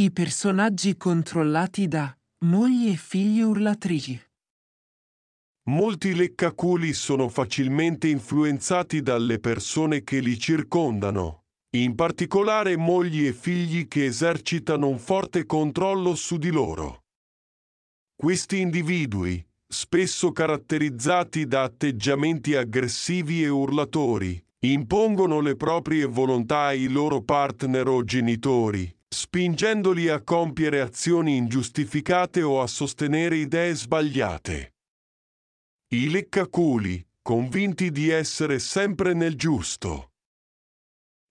I personaggi controllati da mogli e figli urlatrici. Molti leccaculi sono facilmente influenzati dalle persone che li circondano, in particolare mogli e figli che esercitano un forte controllo su di loro. Questi individui, spesso caratterizzati da atteggiamenti aggressivi e urlatori, impongono le proprie volontà ai loro partner o genitori, spingendoli a compiere azioni ingiustificate o a sostenere idee sbagliate. I leccaculi, convinti di essere sempre nel giusto,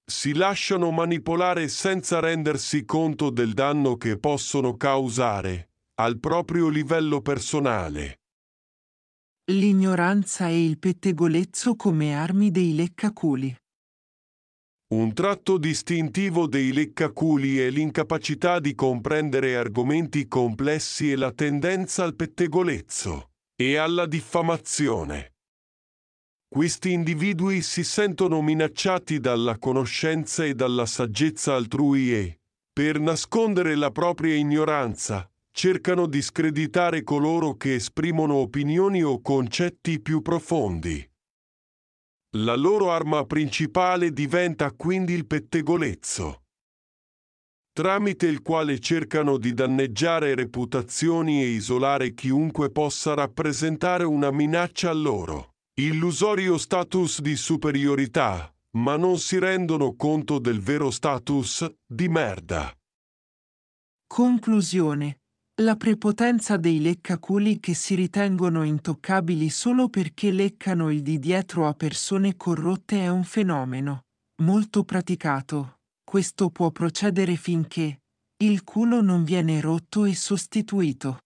si lasciano manipolare senza rendersi conto del danno che possono causare al proprio livello personale. L'ignoranza e il pettegolezzo come armi dei leccaculi. Un tratto distintivo dei leccaculi è l'incapacità di comprendere argomenti complessi e la tendenza al pettegolezzo e alla diffamazione. Questi individui si sentono minacciati dalla conoscenza e dalla saggezza altrui e, per nascondere la propria ignoranza, cercano di screditare coloro che esprimono opinioni o concetti più profondi. La loro arma principale diventa quindi il pettegolezzo tramite il quale cercano di danneggiare reputazioni e isolare chiunque possa rappresentare una minaccia a loro. Illusorio status di superiorità, ma non si rendono conto del vero status di merda. Conclusione. La prepotenza dei leccaculi che si ritengono intoccabili solo perché leccano il di dietro a persone corrotte è un fenomeno molto praticato questo può procedere finché il culo non viene rotto e sostituito.